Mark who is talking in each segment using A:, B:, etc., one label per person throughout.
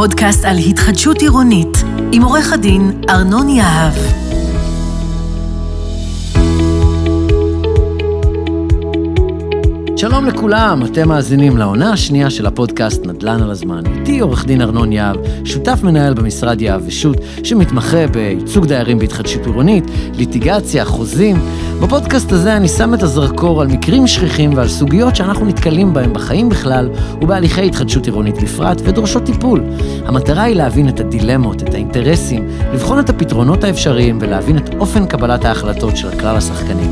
A: פודקאסט על התחדשות עירונית, עם עורך הדין ארנון יהב.
B: שלום לכולם, אתם מאזינים לעונה השנייה של הפודקאסט נדל"ן על הזמן. איתי עורך דין ארנון יהב, שותף מנהל במשרד יהב ושות', שמתמחה בייצוג דיירים בהתחדשות עירונית, ליטיגציה, חוזים. בפודקאסט הזה אני שם את הזרקור על מקרים שכיחים ועל סוגיות שאנחנו נתקלים בהם בחיים בכלל ובהליכי התחדשות עירונית בפרט ודורשות טיפול. המטרה היא להבין את הדילמות, את האינטרסים, לבחון את הפתרונות האפשריים ולהבין את אופן קבלת ההחלטות של כלל השחקנים.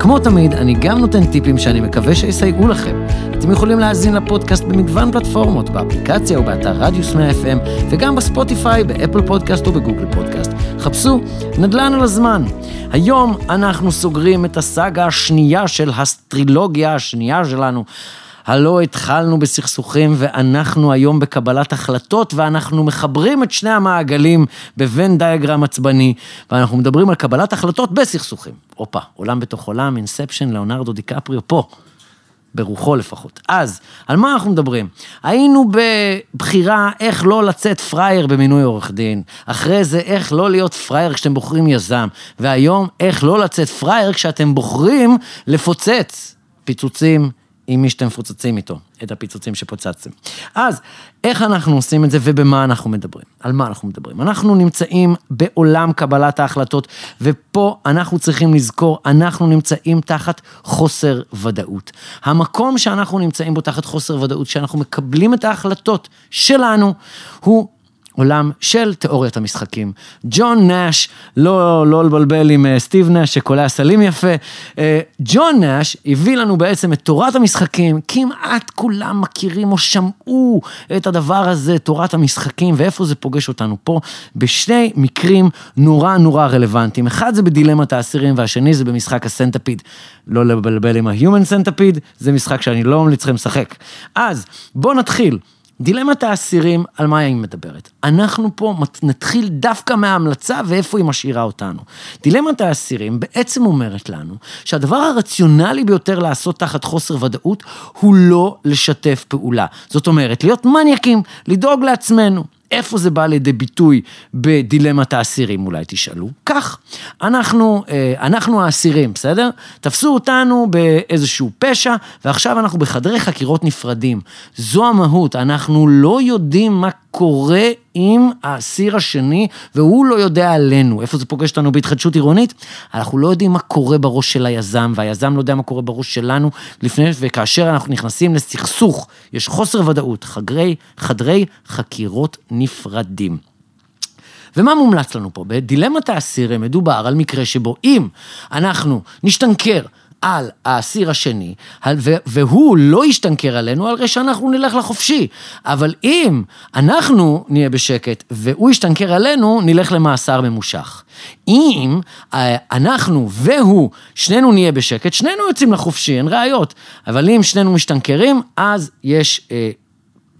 B: כמו תמיד, אני גם נותן טיפים שאני מקווה שיסייעו לכם. אתם יכולים להאזין לפודקאסט במגוון פלטפורמות, באפליקציה או באתר רדיוס 100 FM, וגם בספוטיפיי, באפל פודקאסט או בגוגל פודקאסט. חפשו נדל"ן על הזמן. היום אנחנו סוגרים את הסאגה השנייה של הסטרילוגיה השנייה שלנו. הלא התחלנו בסכסוכים ואנחנו היום בקבלת החלטות ואנחנו מחברים את שני המעגלים בבן דיאגרם עצבני ואנחנו מדברים על קבלת החלטות בסכסוכים. הופה, עולם בתוך עולם, אינספשן, לאונרדו דיקפריו פה. ברוחו לפחות. אז, על מה אנחנו מדברים? היינו בבחירה איך לא לצאת פראייר במינוי עורך דין, אחרי זה איך לא להיות פראייר כשאתם בוחרים יזם, והיום איך לא לצאת פראייר כשאתם בוחרים לפוצץ פיצוצים, עם מי שאתם מפוצצים איתו, את הפיצוצים שפוצצתם. אז, איך אנחנו עושים את זה ובמה אנחנו מדברים? על מה אנחנו מדברים? אנחנו נמצאים בעולם קבלת ההחלטות, ופה אנחנו צריכים לזכור, אנחנו נמצאים תחת חוסר ודאות. המקום שאנחנו נמצאים בו תחת חוסר ודאות, שאנחנו מקבלים את ההחלטות שלנו, הוא עולם של תיאוריית המשחקים. ג'ון נאש, לא, לא לבלבל עם uh, סטיב נאש שקולע סלים יפה, uh, ג'ון נאש הביא לנו בעצם את תורת המשחקים, כמעט כולם מכירים או שמעו את הדבר הזה, תורת המשחקים, ואיפה זה פוגש אותנו פה, בשני מקרים נורא נורא רלוונטיים. אחד זה בדילמת האסירים והשני זה במשחק הסנטפיד. לא לבלבל עם ה-Human Centipede, זה משחק שאני לא ממליץ לכם לשחק. אז בואו נתחיל. דילמת האסירים, על מה היא מדברת? אנחנו פה נתחיל דווקא מההמלצה ואיפה היא משאירה אותנו. דילמת האסירים בעצם אומרת לנו שהדבר הרציונלי ביותר לעשות תחת חוסר ודאות הוא לא לשתף פעולה. זאת אומרת, להיות מניאקים, לדאוג לעצמנו. איפה זה בא לידי ביטוי בדילמת האסירים, אולי תשאלו? כך, אנחנו, אה, אנחנו האסירים, בסדר? תפסו אותנו באיזשהו פשע, ועכשיו אנחנו בחדרי חקירות נפרדים. זו המהות, אנחנו לא יודעים מה קורה עם האסיר השני, והוא לא יודע עלינו. איפה זה פוגש אותנו בהתחדשות עירונית? אנחנו לא יודעים מה קורה בראש של היזם, והיזם לא יודע מה קורה בראש שלנו לפני, וכאשר אנחנו נכנסים לסכסוך, יש חוסר ודאות, חדרי, חדרי חקירות נפרדים. ומה מומלץ לנו פה? בדילמת האסיר מדובר על מקרה שבו אם אנחנו נשתנקר על האסיר השני, והוא לא ישתנקר עלינו, הרי שאנחנו נלך לחופשי. אבל אם אנחנו נהיה בשקט והוא ישתנקר עלינו, נלך למאסר ממושך. אם אה, אנחנו והוא, שנינו נהיה בשקט, שנינו יוצאים לחופשי, אין ראיות. אבל אם שנינו משתנקרים, אז יש... אה,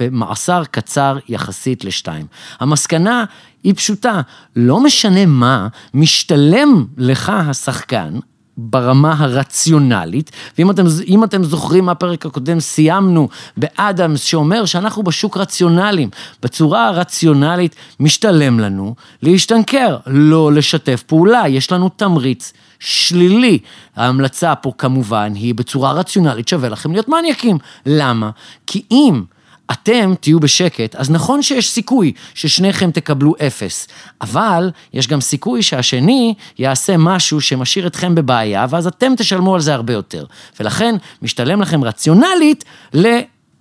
B: במאסר קצר יחסית לשתיים. המסקנה היא פשוטה, לא משנה מה, משתלם לך השחקן, ברמה הרציונלית, ואם אתם, אתם זוכרים מהפרק הקודם, סיימנו באדמס שאומר שאנחנו בשוק רציונליים. בצורה הרציונלית משתלם לנו להשתנקר, לא לשתף פעולה, יש לנו תמריץ שלילי. ההמלצה פה כמובן היא בצורה רציונלית שווה לכם להיות מניאקים. למה? כי אם... אתם תהיו בשקט, אז נכון שיש סיכוי ששניכם תקבלו אפס, אבל יש גם סיכוי שהשני יעשה משהו שמשאיר אתכם בבעיה, ואז אתם תשלמו על זה הרבה יותר. ולכן משתלם לכם רציונלית ל...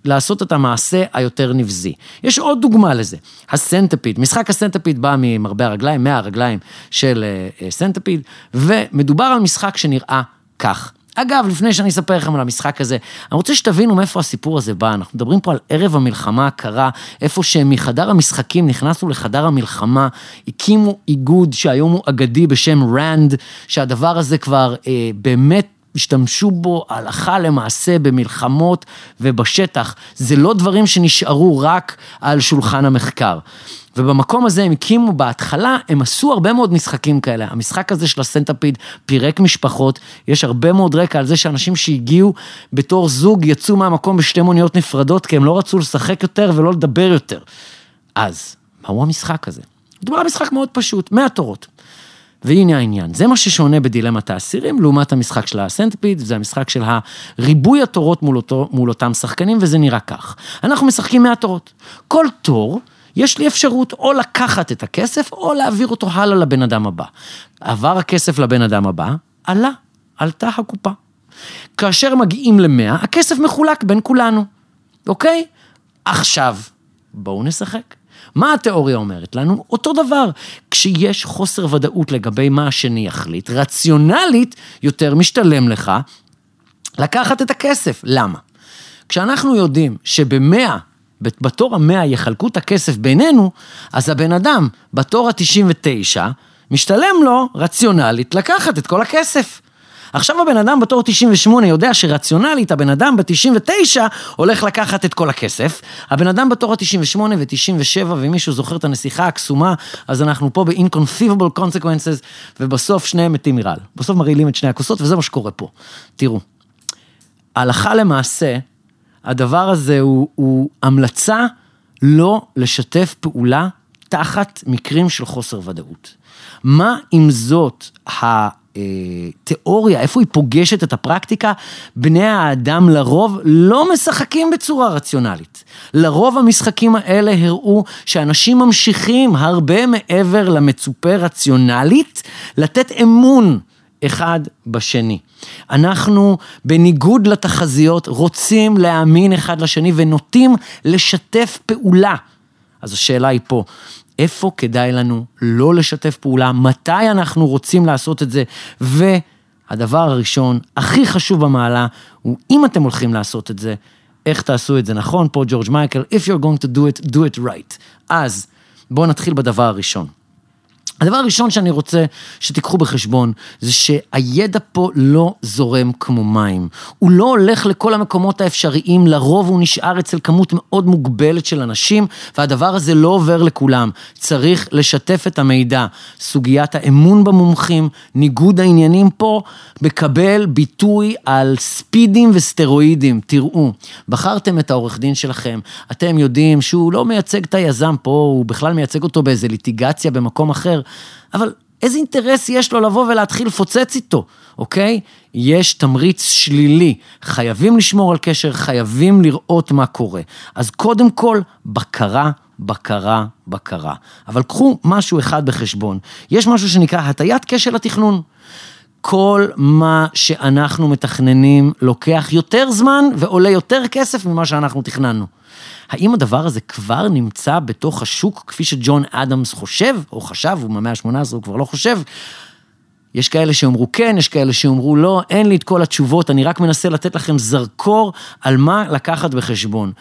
B: לעשות את המעשה היותר נבזי. יש עוד דוגמה לזה, הסנטפיד, משחק הסנטפיד בא ממרבה הרגליים, מהרגליים של uh, סנטפיד, ומדובר על משחק שנראה כך. אגב, לפני שאני אספר לכם על המשחק הזה, אני רוצה שתבינו מאיפה הסיפור הזה בא. אנחנו מדברים פה על ערב המלחמה הקרה, איפה שמחדר המשחקים נכנסנו לחדר המלחמה, הקימו איגוד שהיום הוא אגדי בשם ראנד, שהדבר הזה כבר אה, באמת השתמשו בו הלכה למעשה במלחמות ובשטח. זה לא דברים שנשארו רק על שולחן המחקר. ובמקום הזה הם הקימו בהתחלה, הם עשו הרבה מאוד משחקים כאלה. המשחק הזה של הסנטרפיד פירק משפחות, יש הרבה מאוד רקע על זה שאנשים שהגיעו בתור זוג יצאו מהמקום בשתי מוניות נפרדות, כי הם לא רצו לשחק יותר ולא לדבר יותר. אז, מהו המשחק הזה? מדובר על משחק מאוד פשוט, 100 תורות. והנה העניין, זה מה ששונה בדילמת האסירים לעומת המשחק של הסנטפיד, זה המשחק של הריבוי התורות מול, אותו, מול אותם שחקנים, וזה נראה כך. אנחנו משחקים 100 תורות. כל תור, יש לי אפשרות או לקחת את הכסף, או להעביר אותו הלאה לבן אדם הבא. עבר הכסף לבן אדם הבא, עלה, עלתה הקופה. כאשר מגיעים למאה, הכסף מחולק בין כולנו, אוקיי? עכשיו, בואו נשחק. מה התיאוריה אומרת לנו? אותו דבר. כשיש חוסר ודאות לגבי מה השני יחליט, רציונלית יותר משתלם לך לקחת את הכסף. למה? כשאנחנו יודעים שבמאה, בתור המאה יחלקו את הכסף בינינו, אז הבן אדם בתור ה-99, משתלם לו רציונלית לקחת את כל הכסף. עכשיו הבן אדם בתור 98 יודע שרציונלית הבן אדם ב-99 הולך לקחת את כל הכסף. הבן אדם בתור ה-98 ו-97, ואם מישהו זוכר את הנסיכה הקסומה, אז אנחנו פה ב-inconceivable consequences, ובסוף שניהם מתים מרעל. בסוף מרעילים את שני הכוסות, וזה מה שקורה פה. תראו, הלכה למעשה, הדבר הזה הוא, הוא המלצה לא לשתף פעולה תחת מקרים של חוסר ודאות. מה עם זאת התיאוריה, איפה היא פוגשת את הפרקטיקה? בני האדם לרוב לא משחקים בצורה רציונלית. לרוב המשחקים האלה הראו שאנשים ממשיכים הרבה מעבר למצופה רציונלית, לתת אמון אחד בשני. אנחנו, בניגוד לתחזיות, רוצים להאמין אחד לשני ונוטים לשתף פעולה. אז השאלה היא פה, איפה כדאי לנו לא לשתף פעולה, מתי אנחנו רוצים לעשות את זה, והדבר הראשון, הכי חשוב במעלה, הוא אם אתם הולכים לעשות את זה, איך תעשו את זה נכון, פה ג'ורג' מייקל, If you're going to do it, do it right. אז בואו נתחיל בדבר הראשון. הדבר הראשון שאני רוצה שתיקחו בחשבון, זה שהידע פה לא זורם כמו מים. הוא לא הולך לכל המקומות האפשריים, לרוב הוא נשאר אצל כמות מאוד מוגבלת של אנשים, והדבר הזה לא עובר לכולם. צריך לשתף את המידע. סוגיית האמון במומחים, ניגוד העניינים פה, מקבל ביטוי על ספידים וסטרואידים. תראו, בחרתם את העורך דין שלכם, אתם יודעים שהוא לא מייצג את היזם פה, הוא בכלל מייצג אותו באיזה ליטיגציה במקום אחר. אבל איזה אינטרס יש לו לבוא ולהתחיל לפוצץ איתו, אוקיי? יש תמריץ שלילי, חייבים לשמור על קשר, חייבים לראות מה קורה. אז קודם כל, בקרה, בקרה, בקרה. אבל קחו משהו אחד בחשבון, יש משהו שנקרא הטיית כשל התכנון. כל מה שאנחנו מתכננים לוקח יותר זמן ועולה יותר כסף ממה שאנחנו תכננו. האם הדבר הזה כבר נמצא בתוך השוק כפי שג'ון אדמס חושב, או חשב, הוא במאה ה-18 הוא כבר לא חושב? יש כאלה שאומרו כן, יש כאלה שאומרו לא, אין לי את כל התשובות, אני רק מנסה לתת לכם זרקור על מה לקחת בחשבון.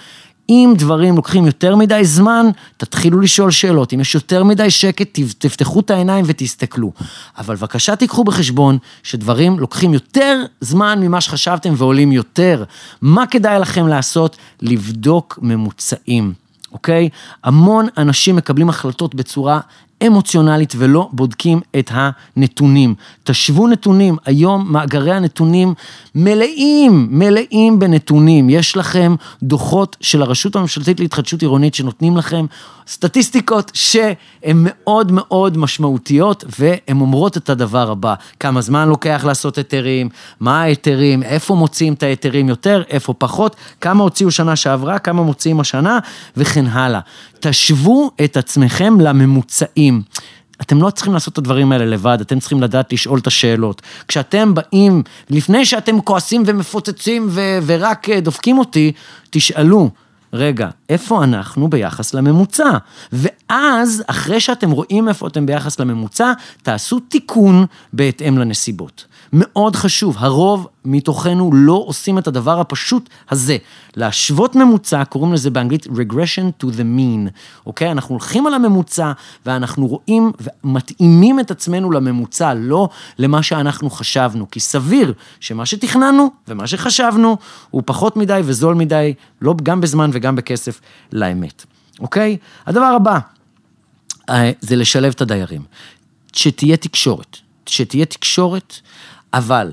B: אם דברים לוקחים יותר מדי זמן, תתחילו לשאול שאלות. אם יש יותר מדי שקט, תפתחו את העיניים ותסתכלו. אבל בבקשה תיקחו בחשבון שדברים לוקחים יותר זמן ממה שחשבתם ועולים יותר. מה כדאי לכם לעשות? לבדוק ממוצעים. אוקיי? המון אנשים מקבלים החלטות בצורה אמוציונלית ולא בודקים את הנתונים. תשוו נתונים, היום מאגרי הנתונים מלאים, מלאים בנתונים. יש לכם דוחות של הרשות הממשלתית להתחדשות עירונית שנותנים לכם סטטיסטיקות שהן מאוד מאוד משמעותיות והן אומרות את הדבר הבא, כמה זמן לוקח לעשות היתרים, מה ההיתרים, איפה מוציאים את ההיתרים יותר, איפה פחות, כמה הוציאו שנה שעברה, כמה מוציאים השנה וכן הלאה. תשוו את עצמכם לממוצעים. אתם לא צריכים לעשות את הדברים האלה לבד, אתם צריכים לדעת לשאול את השאלות. כשאתם באים, לפני שאתם כועסים ומפוצצים ו- ורק אה, דופקים אותי, תשאלו, רגע, איפה אנחנו ביחס לממוצע? ואז, אחרי שאתם רואים איפה אתם ביחס לממוצע, תעשו תיקון בהתאם לנסיבות. מאוד חשוב, הרוב מתוכנו לא עושים את הדבר הפשוט הזה. להשוות ממוצע, קוראים לזה באנגלית regression to the mean, אוקיי? אנחנו הולכים על הממוצע ואנחנו רואים ומתאימים את עצמנו לממוצע, לא למה שאנחנו חשבנו. כי סביר שמה שתכננו ומה שחשבנו הוא פחות מדי וזול מדי, לא גם בזמן וגם בכסף, לאמת, אוקיי? הדבר הבא, אה, זה לשלב את הדיירים. שתהיה תקשורת, שתהיה תקשורת, אבל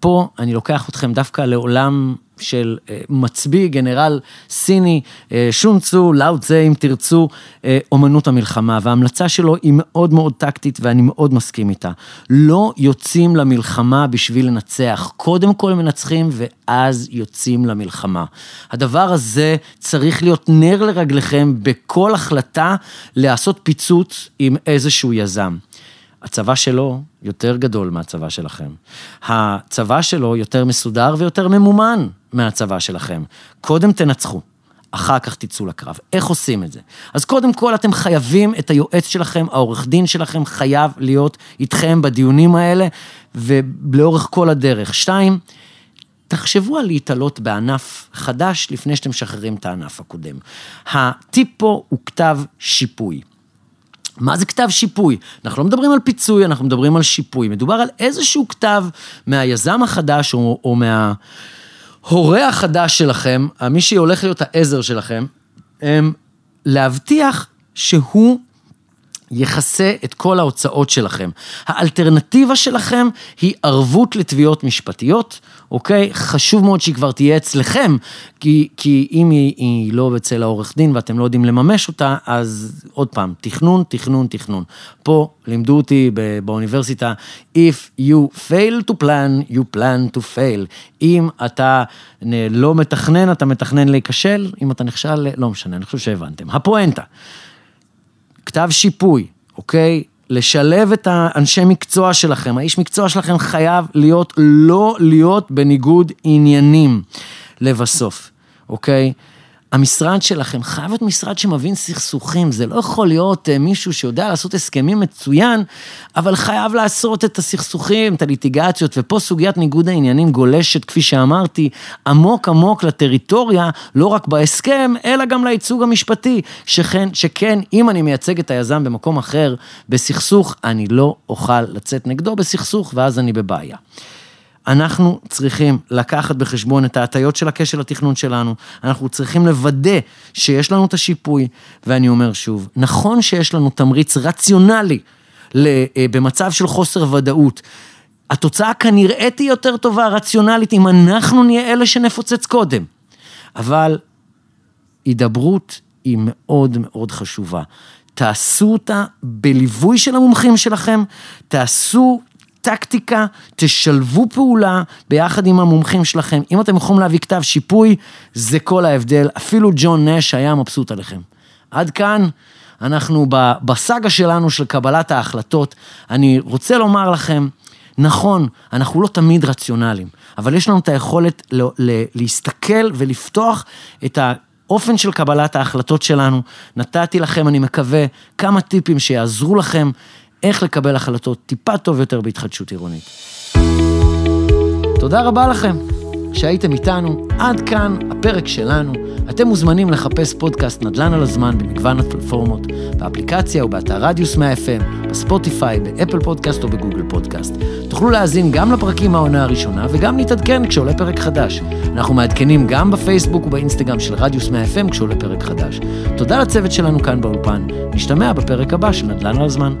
B: פה אני לוקח אתכם דווקא לעולם של אה, מצביא, גנרל סיני, אה, שונצו, לאו צה, אם תרצו, אה, אומנות המלחמה. וההמלצה שלו היא מאוד מאוד טקטית ואני מאוד מסכים איתה. לא יוצאים למלחמה בשביל לנצח, קודם כל מנצחים ואז יוצאים למלחמה. הדבר הזה צריך להיות נר לרגליכם בכל החלטה לעשות פיצוץ עם איזשהו יזם. הצבא שלו יותר גדול מהצבא שלכם. הצבא שלו יותר מסודר ויותר ממומן מהצבא שלכם. קודם תנצחו, אחר כך תצאו לקרב. איך עושים את זה? אז קודם כל אתם חייבים את היועץ שלכם, העורך דין שלכם חייב להיות איתכם בדיונים האלה ולאורך כל הדרך. שתיים, תחשבו על להתעלות בענף חדש לפני שאתם משחררים את הענף הקודם. הטיפ פה הוא כתב שיפוי. מה זה כתב שיפוי? אנחנו לא מדברים על פיצוי, אנחנו מדברים על שיפוי. מדובר על איזשהו כתב מהיזם החדש או, או מההורה החדש שלכם, מי שהולך להיות העזר שלכם, הם להבטיח שהוא יכסה את כל ההוצאות שלכם. האלטרנטיבה שלכם היא ערבות לתביעות משפטיות, אוקיי? חשוב מאוד שהיא כבר תהיה אצלכם, כי, כי אם היא, היא לא אצל העורך דין ואתם לא יודעים לממש אותה, אז עוד פעם, תכנון, תכנון, תכנון. פה לימדו אותי באוניברסיטה, If you fail to plan, you plan to fail. אם אתה לא מתכנן, אתה מתכנן להיכשל, אם אתה נכשל, לא משנה, אני חושב שהבנתם. הפואנטה. כתב שיפוי, אוקיי? לשלב את האנשי מקצוע שלכם, האיש מקצוע שלכם חייב להיות, לא להיות בניגוד עניינים לבסוף, אוקיי? המשרד שלכם חייב להיות משרד שמבין סכסוכים, זה לא יכול להיות אה, מישהו שיודע לעשות הסכמים מצוין, אבל חייב לעשות את הסכסוכים, את הליטיגציות, ופה סוגיית ניגוד העניינים גולשת, כפי שאמרתי, עמוק עמוק לטריטוריה, לא רק בהסכם, אלא גם לייצוג המשפטי, שכן, שכן, אם אני מייצג את היזם במקום אחר בסכסוך, אני לא אוכל לצאת נגדו בסכסוך, ואז אני בבעיה. אנחנו צריכים לקחת בחשבון את ההטיות של הכשל התכנון שלנו, אנחנו צריכים לוודא שיש לנו את השיפוי, ואני אומר שוב, נכון שיש לנו תמריץ רציונלי אה, במצב של חוסר ודאות, התוצאה כנראה תהיה יותר טובה רציונלית אם אנחנו נהיה אלה שנפוצץ קודם, אבל הידברות היא מאוד מאוד חשובה. תעשו אותה בליווי של המומחים שלכם, תעשו טקטיקה, תשלבו פעולה ביחד עם המומחים שלכם. אם אתם יכולים להביא כתב שיפוי, זה כל ההבדל. אפילו ג'ון נש היה מבסוט עליכם. עד כאן, אנחנו בסאגה שלנו של קבלת ההחלטות. אני רוצה לומר לכם, נכון, אנחנו לא תמיד רציונליים, אבל יש לנו את היכולת להסתכל ולפתוח את ה... אופן של קבלת ההחלטות שלנו, נתתי לכם, אני מקווה, כמה טיפים שיעזרו לכם איך לקבל החלטות טיפה טוב יותר בהתחדשות עירונית. תודה רבה לכם שהייתם איתנו. עד כאן הפרק שלנו. אתם מוזמנים לחפש פודקאסט נדל"ן על הזמן במגוון הפלטפורמות, באפליקציה או באתר רדיוס 100 FM, בספוטיפיי, באפל פודקאסט או בגוגל פודקאסט. תוכלו להאזין גם לפרקים מהעונה הראשונה וגם להתעדכן כשעולה פרק חדש. אנחנו מעדכנים גם בפייסבוק ובאינסטגרם של רדיוס 100 FM כשעולה פרק חדש. תודה לצוות שלנו כאן באולפן. נשתמע בפרק הבא של נדל"ן על הזמן.